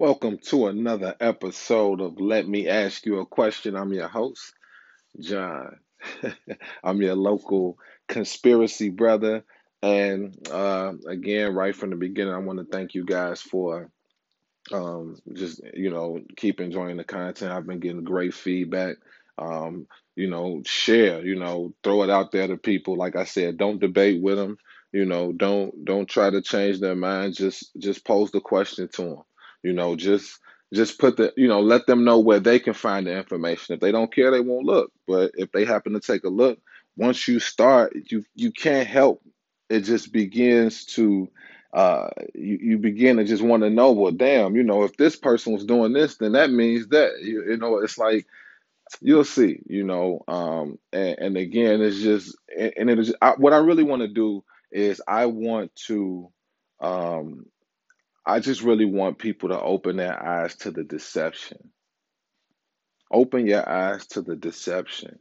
Welcome to another episode of Let Me Ask You a Question. I'm your host, John. I'm your local conspiracy brother. And uh, again, right from the beginning, I want to thank you guys for um, just, you know, keep enjoying the content. I've been getting great feedback. Um, you know, share, you know, throw it out there to people. Like I said, don't debate with them. You know, don't don't try to change their mind. Just just pose the question to them. You know, just just put the you know let them know where they can find the information. If they don't care, they won't look. But if they happen to take a look, once you start, you you can't help. It just begins to uh you, you begin to just want to know well damn you know if this person was doing this then that means that you, you know it's like You'll see, you know. Um, and, and again, it's just, and it is I, what I really want to do is I want to, um, I just really want people to open their eyes to the deception. Open your eyes to the deception.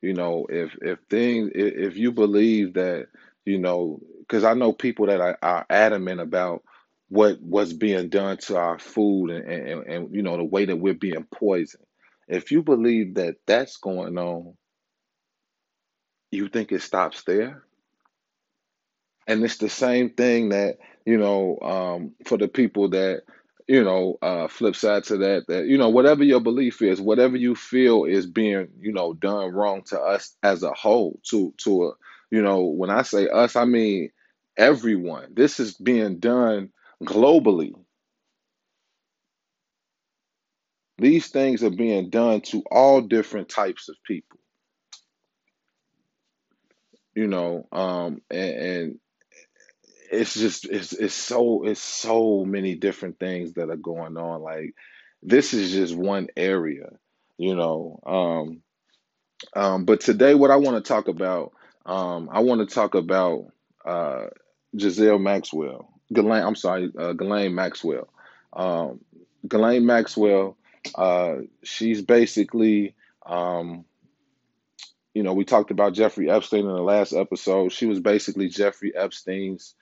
You know, if if things, if, you believe that, you know, because I know people that are, are adamant about what what's being done to our food and, and and you know the way that we're being poisoned. If you believe that that's going on you think it stops there? And it's the same thing that, you know, um, for the people that, you know, uh, flip side to that, that, you know, whatever your belief is, whatever you feel is being, you know, done wrong to us as a whole, to, to a, you know, when I say us, I mean everyone. This is being done globally. These things are being done to all different types of people, you know, um, and, and it's just it's it's so it's so many different things that are going on. Like this is just one area, you know. Um, um, but today, what I want to talk about, um, I want to talk about uh, Giselle Maxwell. Ghislaine, I'm sorry, uh, Maxwell. Um, Maxwell. Uh, she's basically, um, you know, we talked about Jeffrey Epstein in the last episode. She was basically Jeffrey Epstein's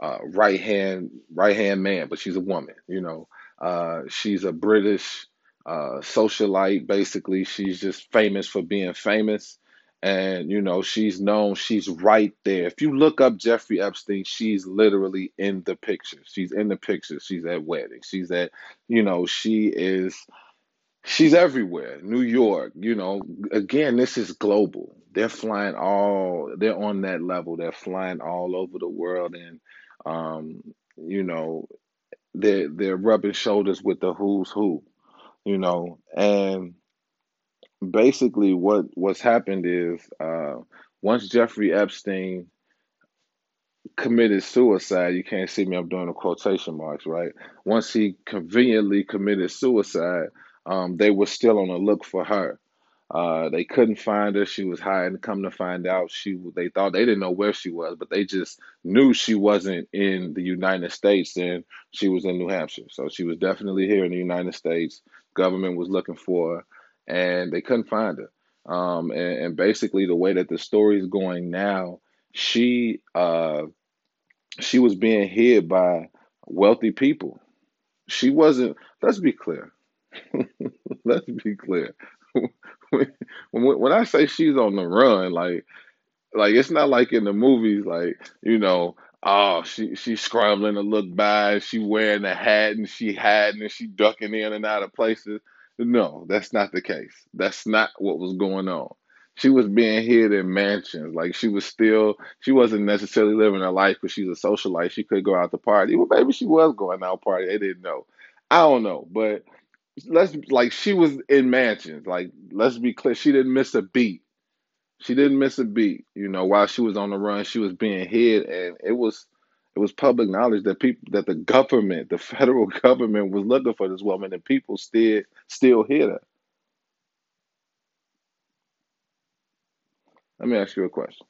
uh, right hand right hand man, but she's a woman. You know, uh, she's a British uh, socialite. Basically, she's just famous for being famous, and you know, she's known. She's right there. If you look up Jeffrey Epstein, she's literally in the picture. She's in the picture. She's at weddings. She's at, you know, she is. She's everywhere. New York, you know, again, this is global. They're flying all, they're on that level. They're flying all over the world. And, um, you know, they're, they're rubbing shoulders with the who's who, you know. And basically, what, what's happened is uh, once Jeffrey Epstein committed suicide, you can't see me, I'm doing the quotation marks, right? Once he conveniently committed suicide, um, they were still on the look for her. Uh, they couldn't find her. She was hiding. Come to find out, she they thought they didn't know where she was, but they just knew she wasn't in the United States and she was in New Hampshire. So she was definitely here in the United States. Government was looking for her, and they couldn't find her. Um, and, and basically, the way that the story is going now, she uh, she was being hid by wealthy people. She wasn't. Let's be clear. let's be clear. when, when I say she's on the run, like like it's not like in the movies, like you know, oh she she's scrambling to look by, she wearing a hat and she hiding and she ducking in and out of places. No, that's not the case. That's not what was going on. She was being hid in mansions. Like she was still, she wasn't necessarily living her life because she's a socialite. She could go out to party. Well, maybe she was going out party. They didn't know. I don't know, but let's like she was in mansions. Like let's be clear, she didn't miss a beat. She didn't miss a beat. You know, while she was on the run, she was being hid, and it was it was public knowledge that people that the government, the federal government, was looking for this woman, and people still still hid her. Let me ask you a question.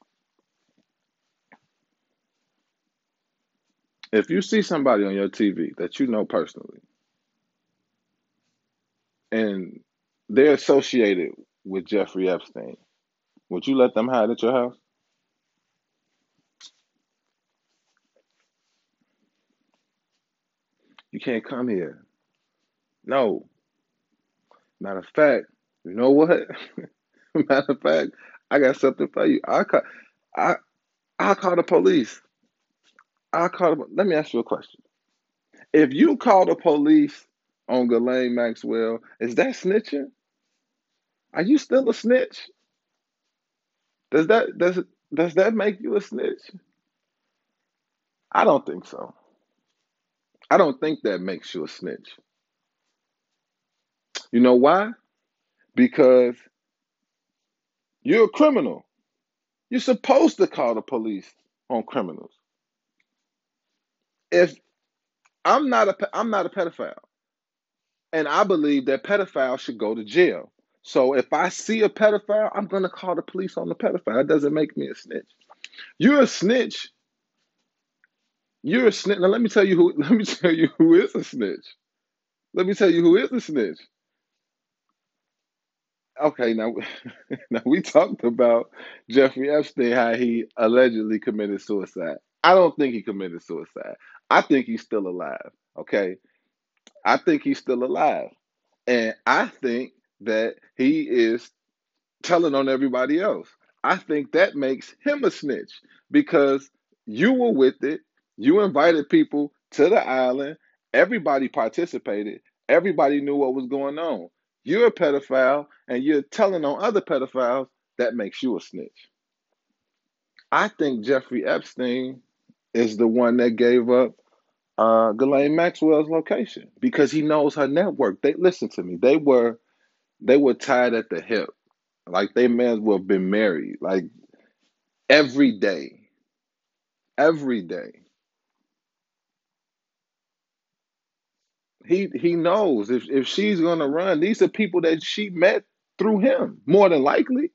If you see somebody on your TV that you know personally, and they're associated with Jeffrey Epstein, would you let them hide at your house? You can't come here. No. Matter of fact, you know what? Matter of fact, I got something for you. I call, I I call the police. I call. The, let me ask you a question. If you call the police on Ghislaine Maxwell, is that snitching? Are you still a snitch? Does that does does that make you a snitch? I don't think so. I don't think that makes you a snitch. You know why? Because you're a criminal. You're supposed to call the police on criminals. If I'm not a I'm not a pedophile, and I believe that pedophiles should go to jail. So if I see a pedophile, I'm gonna call the police on the pedophile. That doesn't make me a snitch. You're a snitch. You're a snitch. Now let me tell you who. Let me tell you who is a snitch. Let me tell you who is a snitch. Okay, now, now we talked about Jeffrey Epstein, how he allegedly committed suicide. I don't think he committed suicide. I think he's still alive. Okay, I think he's still alive, and I think that he is telling on everybody else. I think that makes him a snitch because you were with it. You invited people to the island. Everybody participated. Everybody knew what was going on. You're a pedophile and you're telling on other pedophiles. That makes you a snitch. I think Jeffrey Epstein is the one that gave up uh, Ghislaine Maxwell's location because he knows her network. They listen to me. They were they were tied at the hip. Like they may as well have been married. Like every day. Every day. He he knows if, if she's gonna run, these are people that she met through him, more than likely.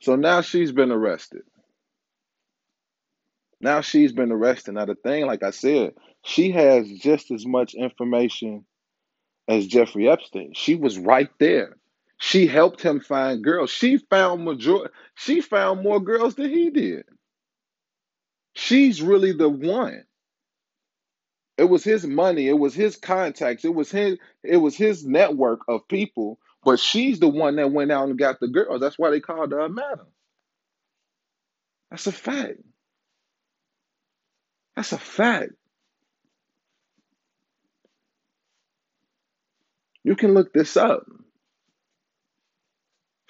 So now she's been arrested. Now she's been arrested. Now the thing, like I said, she has just as much information as Jeffrey Epstein. She was right there. She helped him find girls. She found major she found more girls than he did. She's really the one. It was his money, it was his contacts, it was his it was his network of people, but she's the one that went out and got the girls. That's why they called her a madam. That's a fact. That's a fact. You can look this up.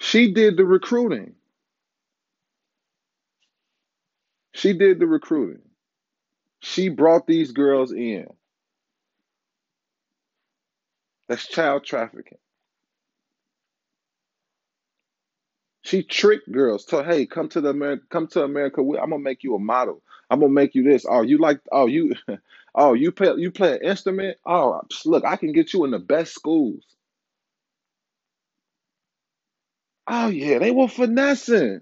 She did the recruiting. She did the recruiting. She brought these girls in. That's child trafficking. She tricked girls. Told, hey, come to the America, come to America. I'm gonna make you a model. I'm gonna make you this. Oh, you like? Oh, you, oh, you play? You play an instrument? Oh, look, I can get you in the best schools. Oh yeah, they were finessing.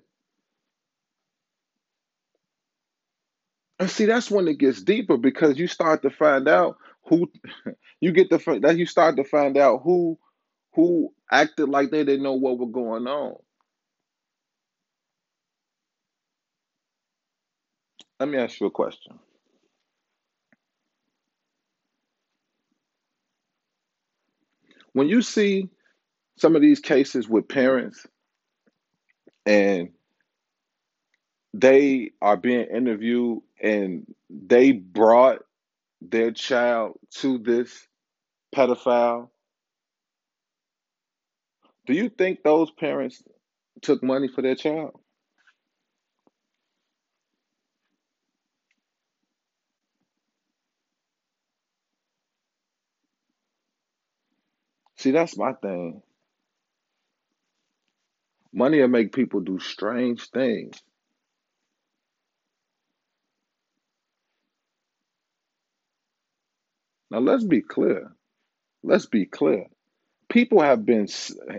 And see, that's when it gets deeper because you start to find out who you get the that you start to find out who who acted like they didn't know what was going on. Let me ask you a question. When you see some of these cases with parents and they are being interviewed and they brought their child to this pedophile, do you think those parents took money for their child? See, that's my thing. Money will make people do strange things. Now, let's be clear. Let's be clear. People have been,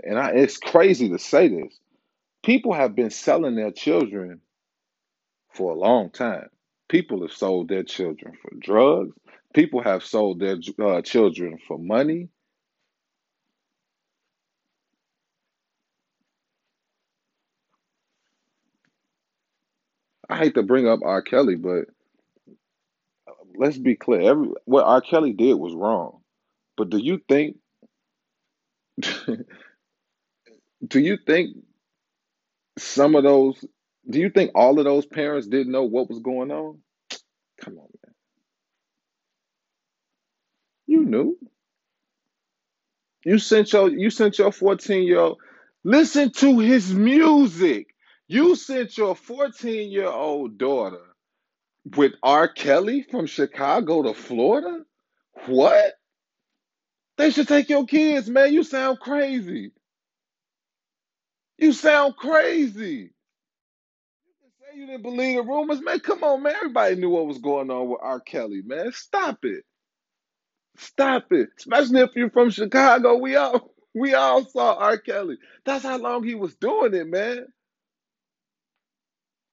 and I, it's crazy to say this, people have been selling their children for a long time. People have sold their children for drugs. People have sold their uh, children for money. I hate to bring up R. Kelly, but let's be clear. Every what R. Kelly did was wrong. But do you think do you think some of those do you think all of those parents didn't know what was going on? Come on, man. You knew. You sent your you sent your 14 year old listen to his music. You sent your 14 year old daughter with R. Kelly from Chicago to Florida? What? They should take your kids, man. You sound crazy. You sound crazy. You can say you didn't believe the rumors, man. Come on, man. Everybody knew what was going on with R. Kelly, man. Stop it. Stop it. Especially if you're from Chicago. We all we all saw R. Kelly. That's how long he was doing it, man.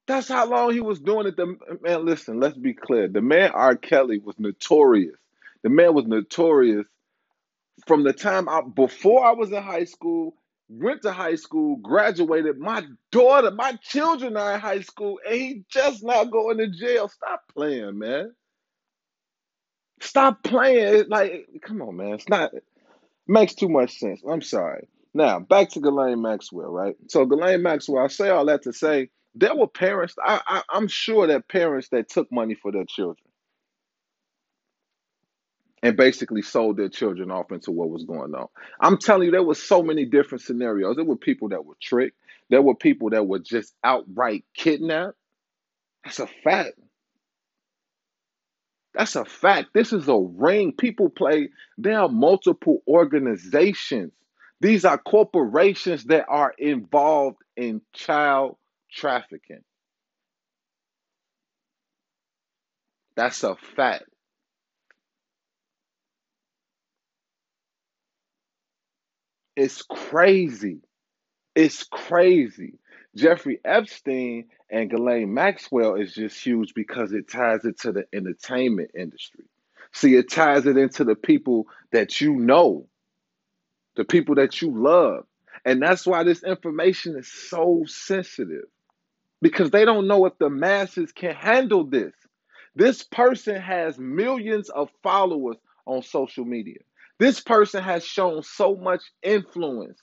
That's how long he was doing it. The man, listen, let's be clear. The man R. Kelly was notorious. The man was notorious from the time I before I was in high school, went to high school, graduated. My daughter, my children are in high school, and he just not going to jail. Stop playing, man. Stop playing. Like, come on, man. It's not makes too much sense. I'm sorry. Now back to Ghislaine Maxwell, right? So Ghislaine Maxwell, I say all that to say there were parents. I, I I'm sure that parents that took money for their children and basically sold their children off into what was going on. I'm telling you, there were so many different scenarios. There were people that were tricked. There were people that were just outright kidnapped. That's a fact. That's a fact. This is a ring. People play. There are multiple organizations. These are corporations that are involved in child trafficking. That's a fact. It's crazy. It's crazy. Jeffrey Epstein and Ghislaine Maxwell is just huge because it ties it to the entertainment industry. See, it ties it into the people that you know, the people that you love. And that's why this information is so sensitive because they don't know if the masses can handle this. This person has millions of followers on social media. This person has shown so much influence.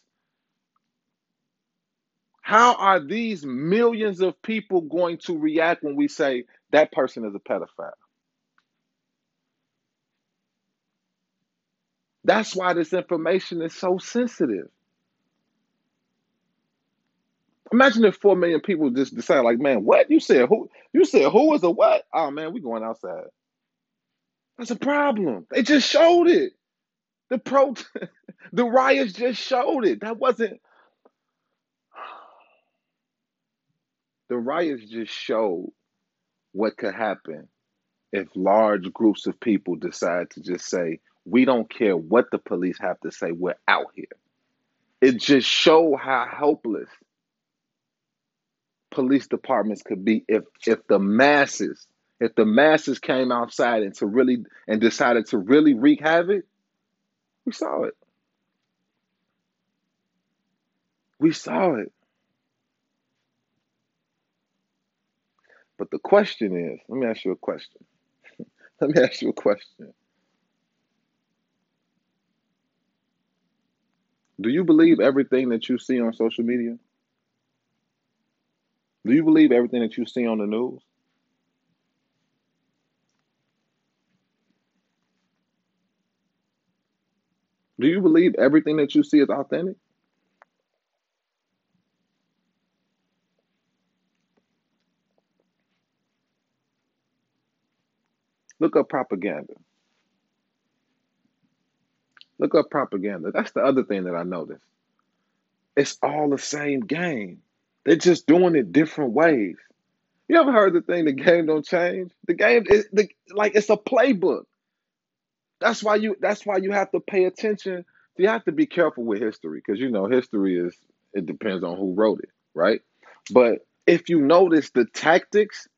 How are these millions of people going to react when we say that person is a pedophile? That's why this information is so sensitive. Imagine if four million people just decide, like, man, what you said? Who you said who was a what? Oh man, we going outside. That's a problem. They just showed it. The pro, the riots just showed it. That wasn't. The riots just showed what could happen if large groups of people decide to just say, we don't care what the police have to say, we're out here. It just showed how helpless police departments could be if if the masses if the masses came outside and to really and decided to really wreak havoc we saw it. We saw it. But the question is let me ask you a question. Let me ask you a question. Do you believe everything that you see on social media do you believe everything that you see on the news? Do you believe everything that you see is authentic? Look up propaganda. Look up propaganda. That's the other thing that i noticed. It's all the same game they're just doing it different ways. You ever heard the thing the game don't change? The game is the like it's a playbook. That's why you that's why you have to pay attention. You have to be careful with history because you know history is it depends on who wrote it right? But if you notice the tactics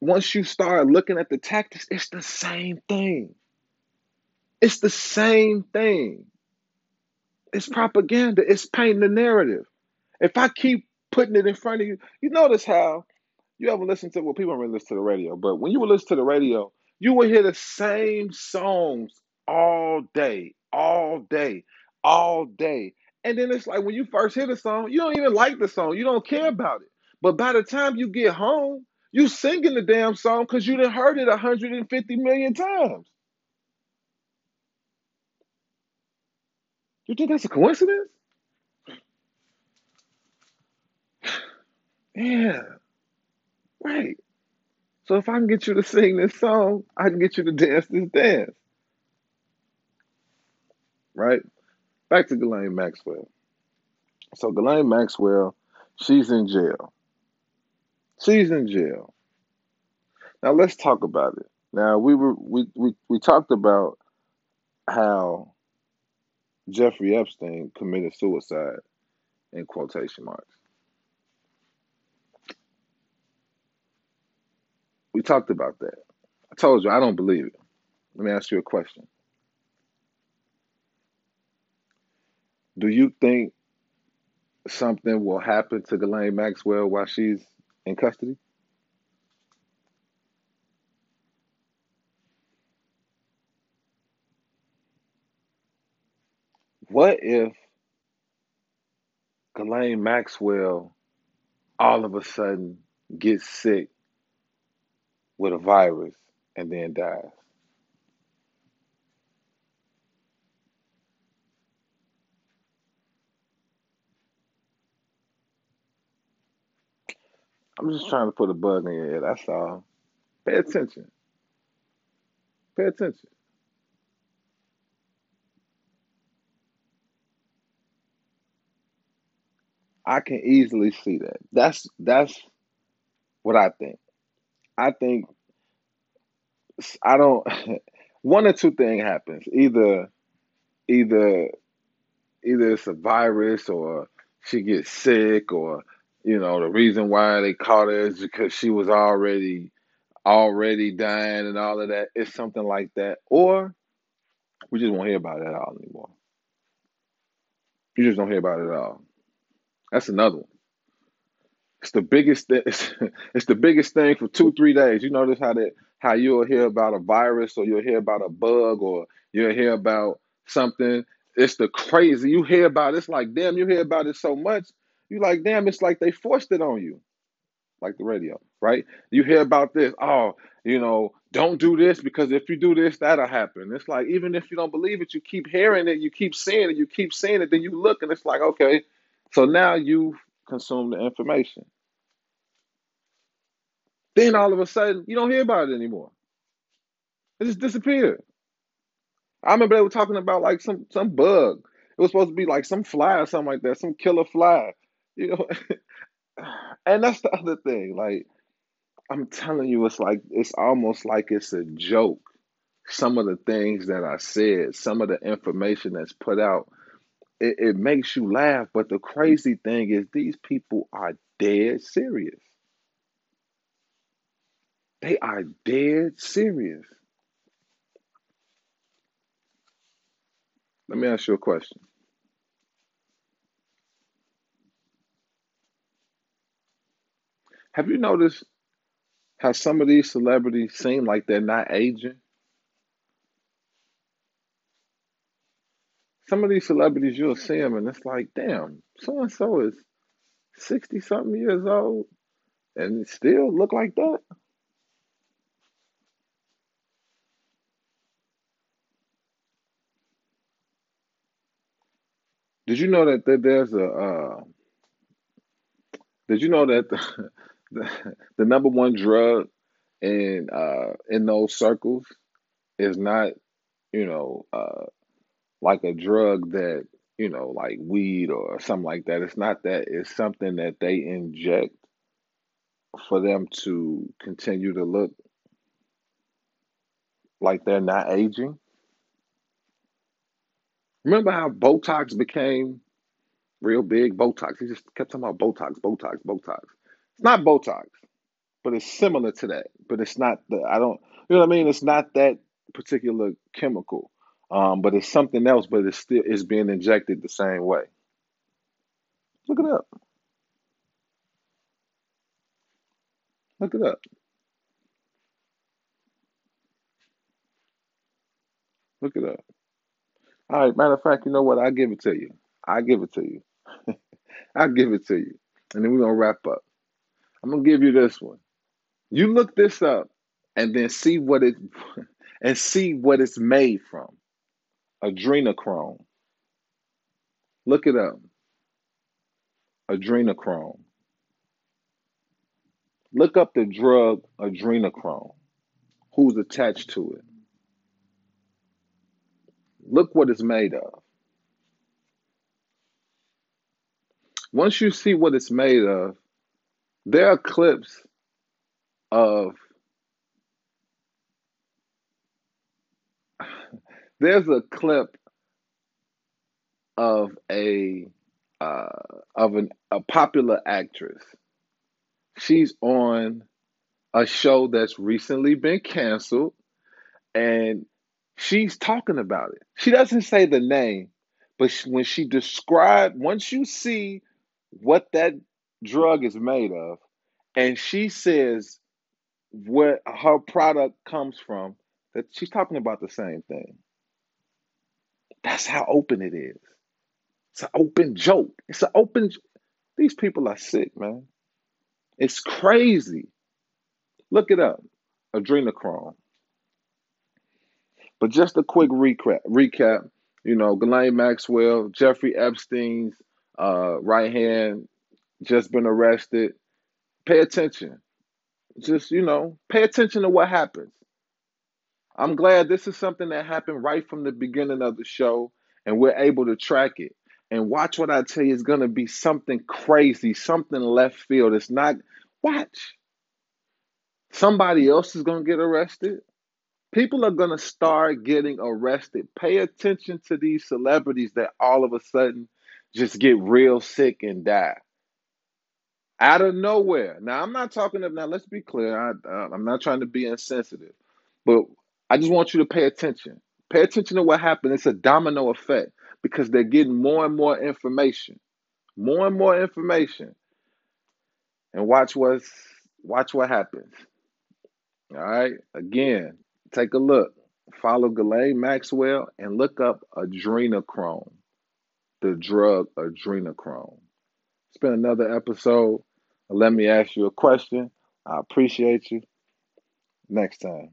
once you start looking at the tactics it's the same thing. It's the same thing. It's propaganda. It's painting the narrative if i keep putting it in front of you you notice how You ever listen to well, people don't really listen to the radio, but when you would listen to the radio, you would hear the same songs all day, all day, all day. And then it's like when you first hear the song, you don't even like the song. You don't care about it. But by the time you get home, you singing the damn song because you done heard it 150 million times. You think that's a coincidence? Yeah, right. So if I can get you to sing this song, I can get you to dance this dance, right? Back to Ghislaine Maxwell. So Ghislaine Maxwell, she's in jail. She's in jail. Now let's talk about it. Now we were we we, we talked about how Jeffrey Epstein committed suicide in quotation marks. We talked about that. I told you I don't believe it. Let me ask you a question. Do you think something will happen to Ghislaine Maxwell while she's in custody? What if Ghislaine Maxwell all of a sudden gets sick with a virus and then dies? I'm just trying to put a bug in your head. That's all. Pay attention. Pay attention. I can easily see that. That's that's what I think. I think I don't. One or two things happens. Either either either it's a virus or she gets sick or you know the reason why they caught her is because she was already already dying and all of that. It's something like that. Or we just won't hear about it at all anymore. You just don't hear about it at all. That's another one. It's the biggest. It's, it's the biggest thing for two three days. You notice how that how you'll hear about a virus or you'll hear about a bug or you'll hear about something. It's the crazy you hear about. it, It's like damn, you hear about it so much. You like damn. It's like they forced it on you, like the radio, right? You hear about this. Oh, you know, don't do this because if you do this, that'll happen. It's like even if you don't believe it, you keep hearing it, you keep seeing it, you keep seeing it. Then you look and it's like okay, so now you consume the information. Then all of a sudden, you don't hear about it anymore. It just disappeared. I remember they were talking about like some some bug. It was supposed to be like some fly or something like that, some killer fly. You know, and that's the other thing. Like I'm telling you, it's like it's almost like it's a joke. Some of the things that I said, some of the information that's put out, it, it makes you laugh. But the crazy thing is, these people are dead serious. They are dead serious. Let me ask you a question. Have you noticed how some of these celebrities seem like they're not aging? Some of these celebrities, you'll see them and it's like, damn, so and so is 60 something years old and still look like that. Did you know that, that there's a, uh, did you know that the, the, the number one drug in uh, in those circles is not, you know, uh, like a drug that, you know, like weed or something like that. It's not that. It's something that they inject for them to continue to look like they're not aging. Remember how Botox became real big? Botox. He just kept talking about Botox, Botox, Botox. It's not Botox, but it's similar to that. But it's not the, I don't, you know what I mean? It's not that particular chemical. Um, but it's something else, but it's still, it's being injected the same way. Look it up. Look it up. Look it up. All right, matter of fact, you know what? I'll give it to you. I'll give it to you. I'll give it to you. And then we're gonna wrap up. I'm gonna give you this one. You look this up and then see what it and see what it's made from. Adrenochrome. Look it up. Adrenochrome. Look up the drug adrenochrome. Who's attached to it? Look what it's made of. Once you see what it's made of, there are clips of there's a clip of a uh, of an, a popular actress. She's on a show that's recently been canceled, and she's talking about it. She doesn't say the name, but when she described, once you see what that drug is made of, and she says where her product comes from, that she's talking about the same thing. That's how open it is. It's an open joke. It's an open. These people are sick, man. It's crazy. Look it up. Adrenochrome. But just a quick recap. Recap. You know, Ghislaine Maxwell, Jeffrey Epstein's uh, right hand, just been arrested. Pay attention. Just you know, pay attention to what happens. I'm glad this is something that happened right from the beginning of the show, and we're able to track it. And watch what I tell you is going to be something crazy, something left field. It's not, watch. Somebody else is going to get arrested. People are going to start getting arrested. Pay attention to these celebrities that all of a sudden just get real sick and die out of nowhere. Now, I'm not talking of now. Let's be clear. I, I'm not trying to be insensitive, but I just want you to pay attention. Pay attention to what happened. It's a domino effect because they're getting more and more information, more and more information, and watch what's watch what happens. All right. Again, take a look. Follow Ghislaine Maxwell and look up adrenochrome, the drug adrenochrome. It's been another episode. Let me ask you a question. I appreciate you. Next time.